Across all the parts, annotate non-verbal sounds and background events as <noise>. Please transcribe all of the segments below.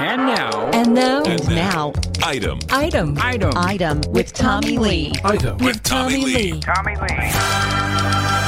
And now, And now, And Now, Item item, item. item with Tommy Lee. Item. with Tommy Lee. Tommy Lee.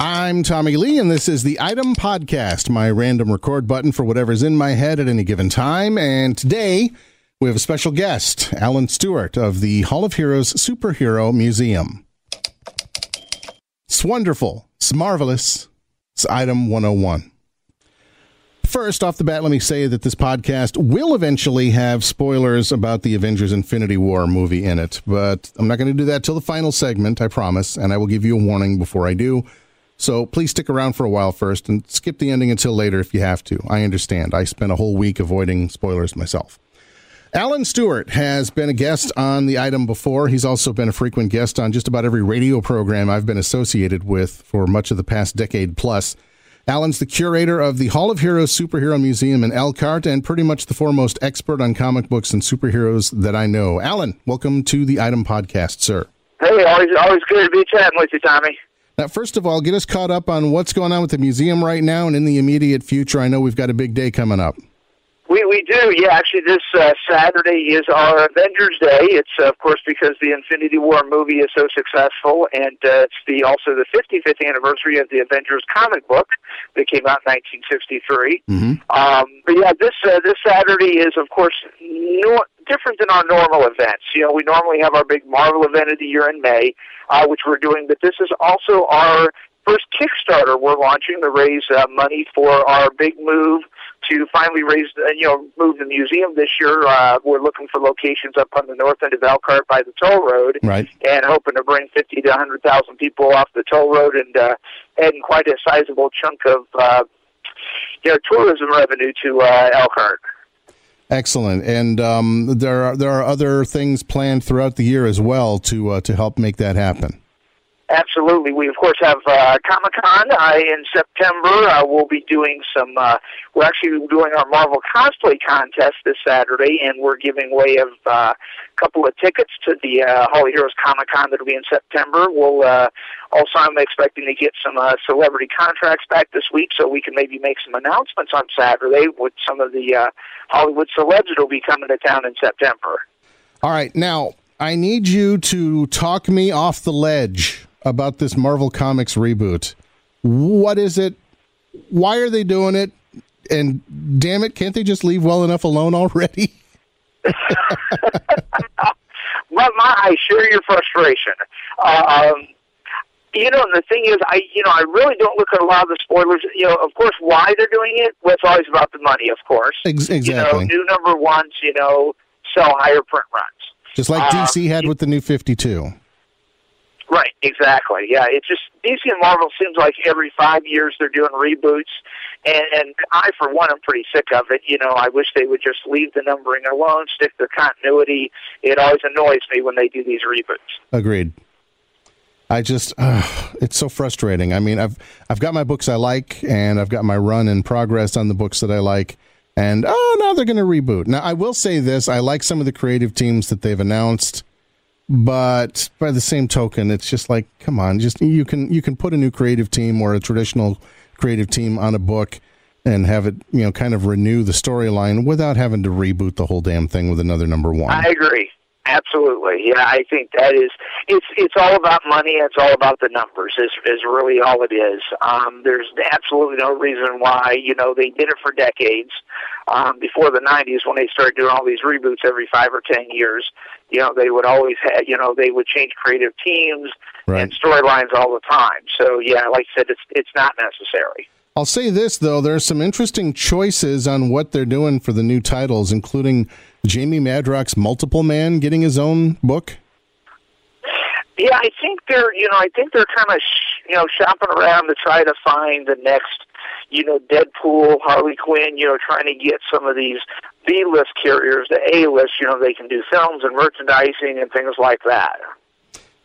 I'm Tommy Lee, and this is the Item Podcast, my random record button for whatever's in my head at any given time. And today, we have a special guest, Alan Stewart of the Hall of Heroes Superhero Museum. It's wonderful. It's marvelous. It's Item 101. First, off the bat, let me say that this podcast will eventually have spoilers about the Avengers Infinity War movie in it, but I'm not going to do that till the final segment, I promise, and I will give you a warning before I do. So please stick around for a while first and skip the ending until later if you have to. I understand. I spent a whole week avoiding spoilers myself. Alan Stewart has been a guest on the item before. He's also been a frequent guest on just about every radio program I've been associated with for much of the past decade plus. Alan's the curator of the Hall of Heroes Superhero Museum in Elkhart and pretty much the foremost expert on comic books and superheroes that I know. Alan, welcome to the Item Podcast, sir. Hey, always always good to be chatting with you, Tommy. Now, first of all, get us caught up on what's going on with the museum right now and in the immediate future. I know we've got a big day coming up. We we do, yeah. Actually, this uh, Saturday is our Avengers Day. It's uh, of course because the Infinity War movie is so successful, and uh, it's the also the 55th anniversary of the Avengers comic book that came out in 1963. Mhm. Um, but yeah, this uh, this Saturday is of course no, different than our normal events. You know, we normally have our big Marvel event of the year in May, uh, which we're doing, but this is also our first Kickstarter we're launching to raise uh, money for our big move to finally raise, uh, you know, move the museum this year. Uh, we're looking for locations up on the north end of Elkhart by the toll road, Right. and hoping to bring fifty to hundred thousand people off the toll road and uh, adding quite a sizable chunk of, uh, you know, tourism revenue to uh, Elkhart. Excellent. And um, there are there are other things planned throughout the year as well to uh, to help make that happen. Absolutely. We, of course, have uh, Comic Con uh, in September. Uh, we'll be doing some, uh, we're actually doing our Marvel cosplay contest this Saturday, and we're giving away uh, a couple of tickets to the uh, Hall of Heroes Comic Con that'll be in September. We'll uh, also, I'm expecting to get some uh, celebrity contracts back this week so we can maybe make some announcements on Saturday with some of the uh, Hollywood celebs that'll be coming to town in September. All right. Now, I need you to talk me off the ledge about this Marvel Comics reboot. What is it? Why are they doing it? And damn it, can't they just leave well enough alone already? <laughs> But my, I share your frustration. Uh, um, you know, and the thing is, I you know, I really don't look at a lot of the spoilers. You know, of course, why they're doing it. Well, it's always about the money, of course. Ex- You know, exactly. new number ones. You know, sell higher print runs. Just like uh, DC had with the new 52. Right, exactly. Yeah, it's just DC and Marvel seems like every five years they're doing reboots, and and I for one am pretty sick of it. You know, I wish they would just leave the numbering alone, stick to continuity. It always annoys me when they do these reboots. Agreed. I just uh, <sighs> it's so frustrating. I mean, I've I've got my books I like and I've got my run in progress on the books that I like. And oh, now they're going to reboot. Now, I will say this, I like some of the creative teams that they've announced, but by the same token, it's just like, come on, just you can you can put a new creative team or a traditional creative team on a book and have it, you know, kind of renew the storyline without having to reboot the whole damn thing with another number 1. I agree. Absolutely. Yeah, I think that is it's it's all about money, it's all about the numbers is is really all it is. Um there's absolutely no reason why, you know, they did it for decades. Um before the 90s when they started doing all these reboots every 5 or 10 years, you know, they would always have, you know, they would change creative teams Right. and storylines all the time. So, yeah, like I said it's it's not necessary. I'll say this though, there's some interesting choices on what they're doing for the new titles, including Jamie Madrox's Multiple Man getting his own book. Yeah, I think they're you know I think they're kind of sh- you know shopping around to try to find the next you know Deadpool, Harley Quinn, you know trying to get some of these B list carriers, the A list, you know they can do films and merchandising and things like that.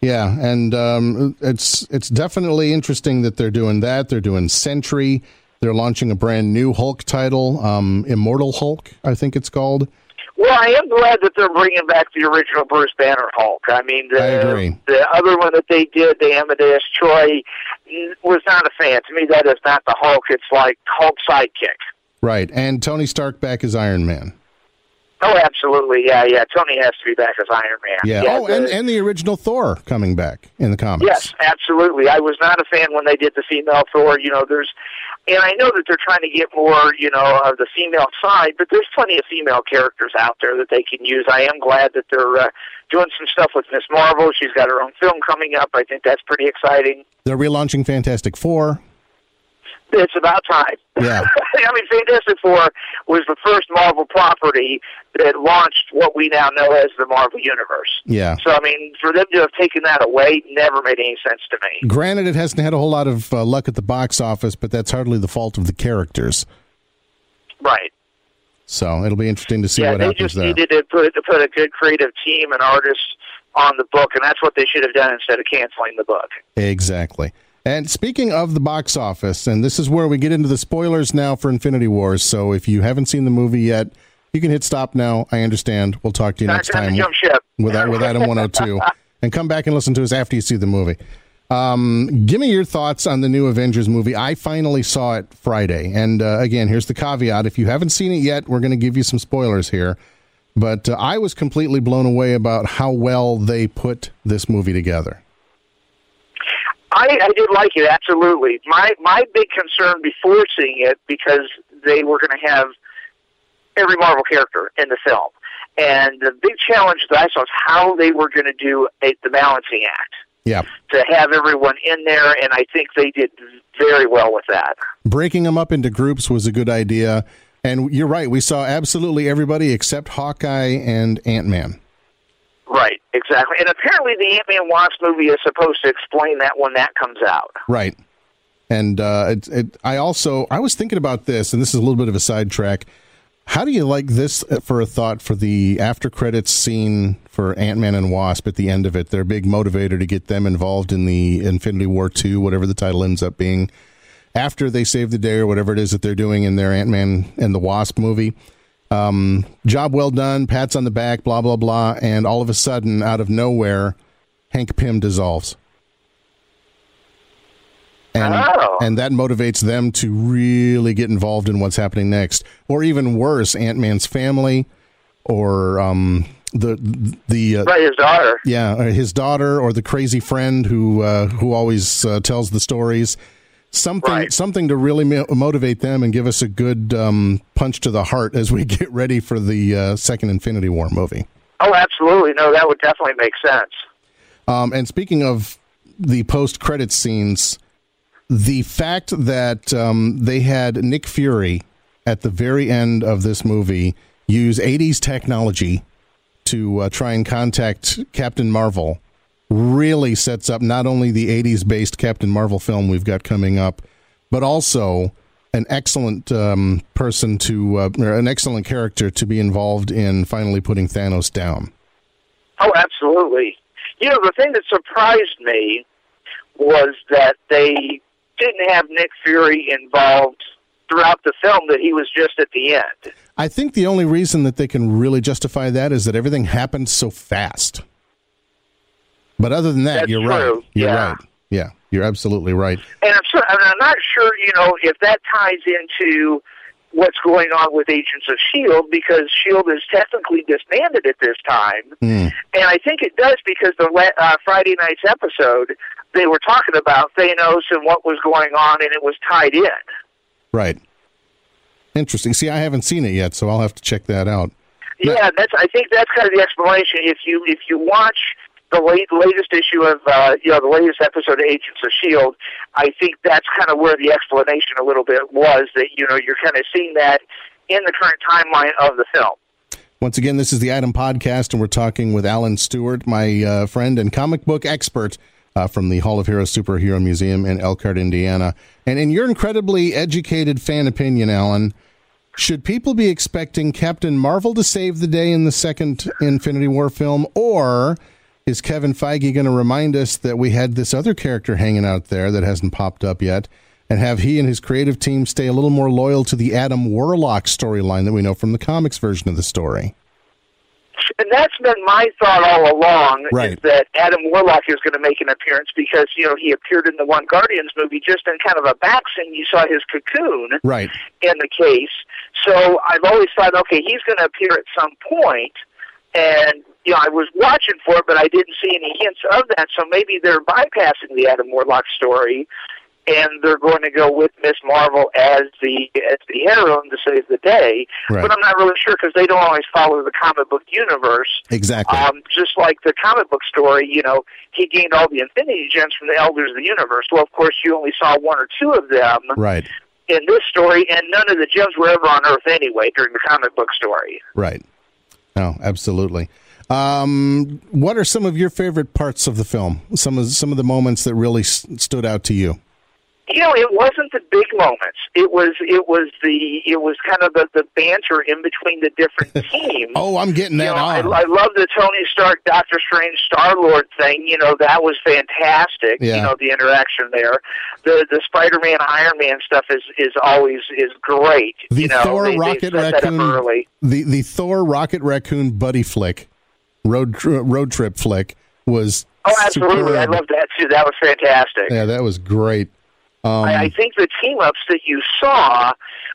Yeah, and um, it's it's definitely interesting that they're doing that. They're doing Sentry. They're launching a brand new Hulk title, um, Immortal Hulk, I think it's called. Well, I am glad that they're bringing back the original Bruce Banner Hulk. I mean, the, I the other one that they did, the Amadeus Cho, was not a fan. To me, that is not the Hulk. It's like Hulk sidekick. Right, and Tony Stark back as Iron Man. Oh, absolutely. Yeah, yeah. Tony has to be back as Iron Man. Yeah. oh, the- and, and the original Thor coming back in the comics. Yes, absolutely. I was not a fan when they did the female Thor. You know, there's, and I know that they're trying to get more, you know, of the female side, but there's plenty of female characters out there that they can use. I am glad that they're uh, doing some stuff with Miss Marvel. She's got her own film coming up. I think that's pretty exciting. They're relaunching Fantastic Four. It's about time. Yeah. <laughs> I mean, Fantastic Four was the first Marvel property that launched what we now know as the Marvel Universe. Yeah. So, I mean, for them to have taken that away never made any sense to me. Granted, it hasn't had a whole lot of uh, luck at the box office, but that's hardly the fault of the characters. Right. So it'll be interesting to see yeah, what they happens just needed to put to put a good creative team and artists on the book, and that's what they should have done instead of canceling the book. Exactly. And speaking of the box office, and this is where we get into the spoilers now for Infinity Wars. So if you haven't seen the movie yet, you can hit stop now. I understand. We'll talk to you next time time to jump ship. with, with Item 102. <laughs> and come back and listen to us after you see the movie. Um, give me your thoughts on the new Avengers movie. I finally saw it Friday. And uh, again, here's the caveat if you haven't seen it yet, we're going to give you some spoilers here. But uh, I was completely blown away about how well they put this movie together. I, I did like it absolutely. My my big concern before seeing it because they were going to have every Marvel character in the film, and the big challenge that I saw is how they were going to do a, the balancing act Yeah. to have everyone in there, and I think they did very well with that. breaking them up into groups was a good idea. And you're right, we saw absolutely everybody except Hawkeye and Ant Man. Right, exactly. And apparently, the Ant Man Wasp movie is supposed to explain that when that comes out. Right. And uh, it, it, I also I was thinking about this, and this is a little bit of a sidetrack. How do you like this for a thought for the after credits scene for Ant Man and Wasp at the end of it? Their big motivator to get them involved in the Infinity War two, whatever the title ends up being, after they save the day or whatever it is that they're doing in their Ant Man and the Wasp movie. Um, job well done, pats on the back, blah blah blah, and all of a sudden, out of nowhere, Hank Pym dissolves and Oh. and that motivates them to really get involved in what's happening next, or even worse, Ant Man's family, or um, the the uh, Right, his daughter. yeah, his daughter, or the crazy friend who uh, who always uh, tells the stories. Something Right. something to really mo- motivate them and give us a good um, punch to the heart as we <laughs> get ready for the uh, second Infinity War movie. Oh, absolutely. No, that would definitely make sense. Um, and speaking of the post credit scenes, the fact that um, they had Nick Fury at the very end of this movie use 80s technology to uh, try and contact Captain Marvel really sets up not only the 80s based Captain Marvel film we've got coming up, but also an excellent um, person to, uh, an excellent character to be involved in finally putting Thanos down. Oh, absolutely. You know, the thing that surprised me was that they didn't have Nick Fury involved throughout the film, that he was just at the end. I think the only reason that they can really justify that is that everything happened so fast. But other than that, That's you're true, right. You're yeah. right. Yeah, you're absolutely right. And I'm, and I'm not sure, you know, if that ties into what's going on with Agents of S.H.I.E.L.D., because S.H.I.E.L.D. is technically disbanded at this time. Mm. And I think it does because the uh, Friday night's episode, they were talking about Thanos and what was going on, and it was tied in. Right. Interesting. See, I haven't seen it yet, so I'll have to check that out. Yeah, that's. I think that's kind of the explanation. If you if you watch the late, latest issue of uh, you know the latest episode of Agents of Shield, I think that's kind of where the explanation a little bit was that you know you're kind of seeing that in the current timeline of the film. Once again, this is the Item Podcast, and we're talking with Alan Stewart, my uh, friend and comic book expert uh, from the Hall of Heroes Superhero Museum in Elkhart, Indiana. And in your incredibly educated fan opinion, Alan, should people be expecting Captain Marvel to save the day in the second Infinity War film, or is Kevin Feige going to remind us that we had this other character hanging out there that hasn't popped up yet? And have he and his creative team stay a little more loyal to the Adam Warlock storyline that we know from the comics version of the story? and that's been my thought all along Right. is that Adam Warlock is going to make an appearance because you know he appeared in the one Guardians movie just in kind of a back scene. You saw his cocoon Right. in the case, so I've always thought, okay, he's going to appear at some point, and you know I was watching for it, but I didn't see any hints of that. So maybe they're bypassing the Adam Warlock story. And they're going to go with Miss Marvel as the as the heroine to save the day, Right. but I'm not really sure because they don't always follow the comic book universe. Exactly. Um, just like the comic book story, you know, he gained all the Infinity Gems from the Elders of the Universe. Well, of course, you only saw one or two of them right. in this story, and none of the gems were ever on Earth anyway during the comic book story. Right. No, absolutely. Um, what are some of your favorite parts of the film? Some of some of the moments that really s- stood out to you. You know, it wasn't the big moments. It was it was the it was kind of the, the banter in between the different <laughs> teams. Oh, I'm getting You that know, I, on. I love the Tony Stark, Doctor Strange, Star Lord thing. You know, that was fantastic. Yeah. You know, the interaction there. The the Spider Man, Iron Man stuff is is always is great. the you know, Thor they, they Rocket up Raccoon early. the the Thor Rocket Raccoon buddy flick road tr- road trip flick was Oh, absolutely! I love that too. That was fantastic. Yeah, that was great. Um, I, I think the team ups that you saw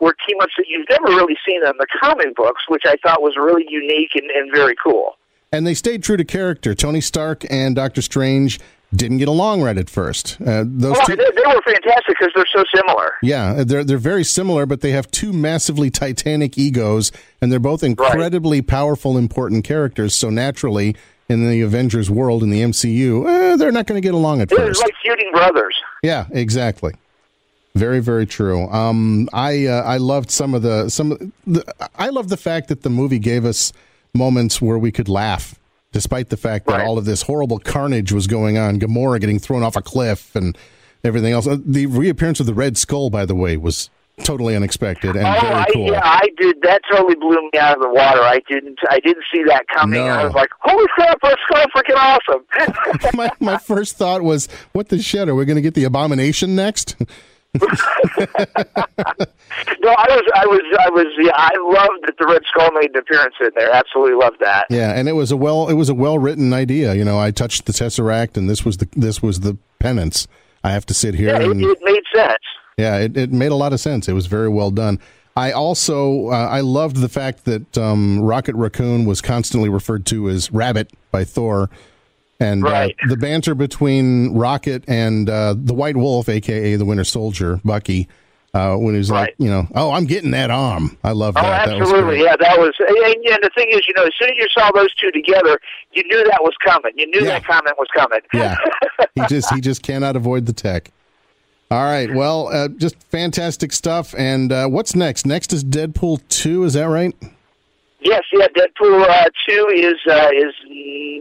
were team ups that you've never really seen in the comic books, which I thought was really unique and, and very cool. and they stayed true to character. Tony Stark and Doctor Strange didn't get along right at first. Uh, those two, they, they were fantastic because they're so similar. Yeah, they're they're very similar, but they have two massively titanic egos, and they're both incredibly powerful, important characters. So naturally, in the Avengers world in the MCU, eh, they're not going to get along at It was first. like feuding brothers. yeah, exactly. Very, very true. Um, I uh, I loved some of the some. The, I love the fact that the movie gave us moments where we could laugh, despite the fact that Right. all of this horrible carnage was going on. Gamora getting thrown off a cliff and everything else. Uh, The reappearance of the Red Skull, by the way, was totally unexpected and oh, very I, cool. yeah, I did. That totally blew me out of the water. I didn't. I didn't see that coming. No. I was like, "Holy crap! That's so freaking awesome!" <laughs> <laughs> my my first thought was, "What the shit? Are we going to get the abomination next?" <laughs> no, I was. I was. I was. Yeah, I loved that the Red Skull made an appearance in there. Absolutely loved that. Yeah, and it was a well it was a well written idea. You know, I touched the tesseract, and this was the this was the penance. I have to sit here Yeah, it, and it made sense. Yeah, it, it made a lot of sense. It was very well done. I also uh, I loved the fact that um, Rocket Raccoon was constantly referred to as Rabbit by Thor, and Right. uh, the banter between Rocket and uh, the White Wolf, aka the Winter Soldier, Bucky. Uh, when he was like, you know, oh, I'm getting that arm. I love Oh, that. That was absolutely. great. yeah, that was. And, and the thing is, you know, as soon as you saw those two together, you knew that was coming. You knew Yeah. that comment was coming. Yeah, <laughs> he just he just cannot avoid the tech. All right, well, uh, just fantastic stuff. And uh, what's next? Next is Deadpool two. Is that right? yes, yeah. Deadpool uh, two is uh, is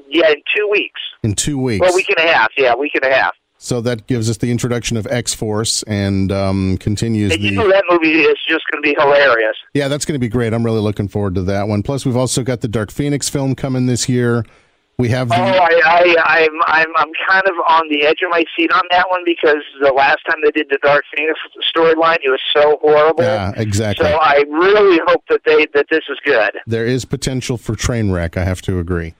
yeah in two weeks. In two weeks. Well, a week and a half. Yeah, a week and a half. so that gives us the introduction of X Force and um, continues And you the. know that movie is just going to be hilarious. Yeah, that's going to be great. I'm really looking forward to that one. Plus, we've also got the Dark Phoenix film coming this year. We have the. Oh, I, I, I'm, I'm, I'm kind of on the edge of my seat on that one because the last time they did the Dark Phoenix storyline, it was so horrible. yeah, exactly. So I really hope that they that this is good. there is potential for train wreck. I have to agree.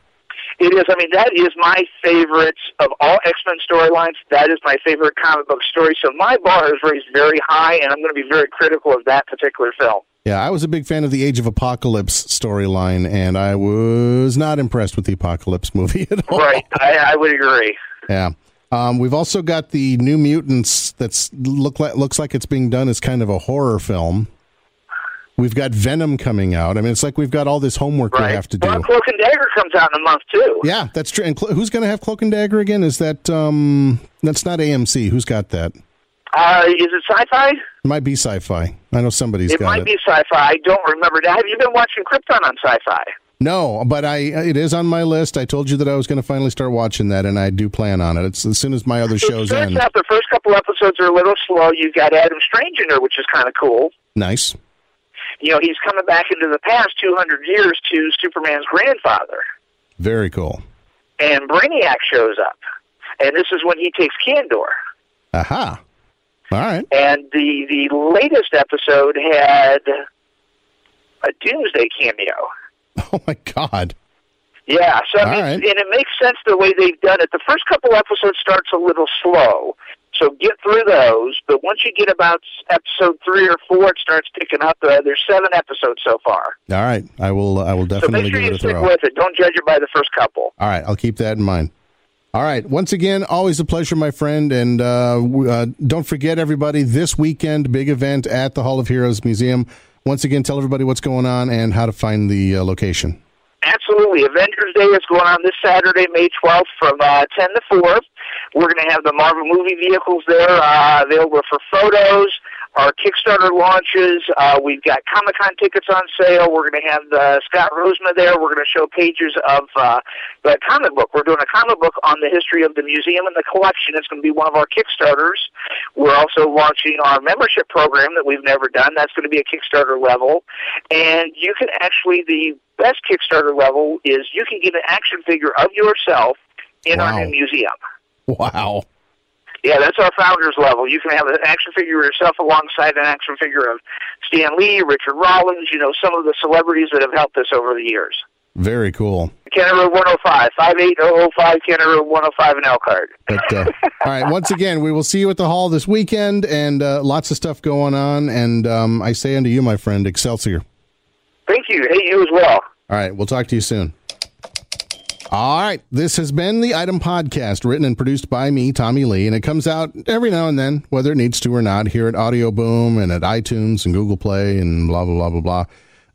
It is. I mean, that is my favorite of all X Men storylines. That is my favorite comic book story. So my bar is raised very high, and I'm going to be very critical of that particular film. Yeah, I was a big fan of the Age of Apocalypse storyline, and I was not impressed with the Apocalypse movie <laughs> at all. Right. I, I would agree. Yeah. Um, we've also got the New Mutants that's look like looks like it's being done as kind of a horror film. We've got Venom coming out. I mean, it's like we've got all this homework Right. we have to do. Well, Cloak and Dagger comes out in a month too. Yeah, that's true. And Clo- who's going to have Cloak and Dagger again? Is that um? That's not AMC. Who's got that? Uh, is it sci-fi? It might be Sci-Fi. I know somebody's It got might it. be sci-fi. I don't remember. Have you been watching Krypton on sci-fi? No, but I it is on my list. I told you that I was going to finally start watching that, and I do plan on it. It's as soon as my other It shows end. out the first couple episodes are a little slow. You've got Adam Strange in there, which is kind of cool. Nice. You know, he's coming back into the past 200 years to Superman's grandfather. Very cool. and Brainiac shows up, and this is when he takes Kandor. Aha. All right. And the the latest episode had a Doomsday cameo. <laughs> Oh my God. Yeah, so I mean, right. and it makes sense the way they've done it. The first couple episodes starts a little slow, so get through those. But once you get about episode three or four, it starts picking up. Uh, there's seven episodes so far, All right, I will. I will so definitely make sure give you it a stick with it. Don't judge it by the first couple. All right, I'll keep that in mind. All right, once again, always a pleasure, my friend, and uh, uh, don't forget, everybody, this weekend, big event at the Hall of Heroes Museum. Once again, tell everybody what's going on and how to find the uh, location. Absolutely. Avengers Day is going on this Saturday, May 12th from uh, 10 to 4. We're going to have the Marvel movie vehicles there uh, available for photos. Our Kickstarter launches. Uh, we've got Comic Con tickets on sale. We're going to have uh, Scott Rosema there. We're going to show pages of uh, the comic book. We're doing a comic book on the history of the museum and the collection. It's going to be one of our Kickstarters. We're also launching our membership program that we've never done. That's going to be a Kickstarter level. And you can actually, the best Kickstarter level is you can get an action figure of yourself in Wow. our new museum. Wow. Yeah, that's our founders level. You can have an action figure of yourself alongside an action figure of Stan Lee, Richard Rollins, you know, some of the celebrities that have helped us over the years. Very cool. County Road 105, 58005 County Road 105 in Elkhart. But, uh, <laughs> all right, once again, we will see you at the hall this weekend, and uh, lots of stuff going on. And um, I say unto you, my friend, Excelsior. Thank you. Hey, you as well. All right, we'll talk to you soon. All right, this has been the Item Podcast, written and produced by me, Tommy Lee, and it comes out every now and then, whether it needs to or not, here at Audio Boom and at iTunes and Google Play and blah, blah, blah, blah, blah.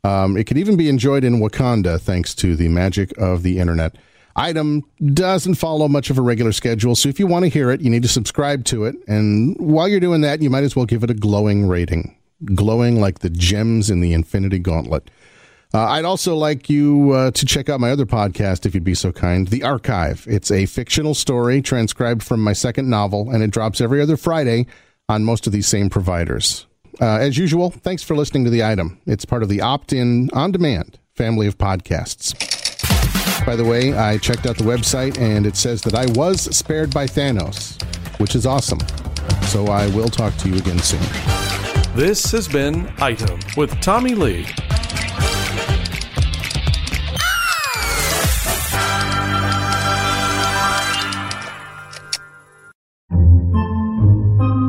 Um, it could even be enjoyed in Wakanda thanks to the magic of the internet. Item doesn't follow much of a regular schedule, so if you want to hear it, you need to subscribe to it. And while you're doing that, you might as well give it a glowing rating. Glowing like the gems in the Infinity Gauntlet. Uh, I'd also like you uh, to check out my other podcast, if you'd be so kind, The Archive. It's a fictional story transcribed from my second novel, and it drops every other Friday on most of these same providers. Uh, as usual, thanks for listening to The Item. It's part of the Opt In On Demand family of podcasts. By the way, I checked out the website, and it says that I was spared by Thanos, which is awesome. So I will talk to you again soon. This has been Item with Tommy Lee.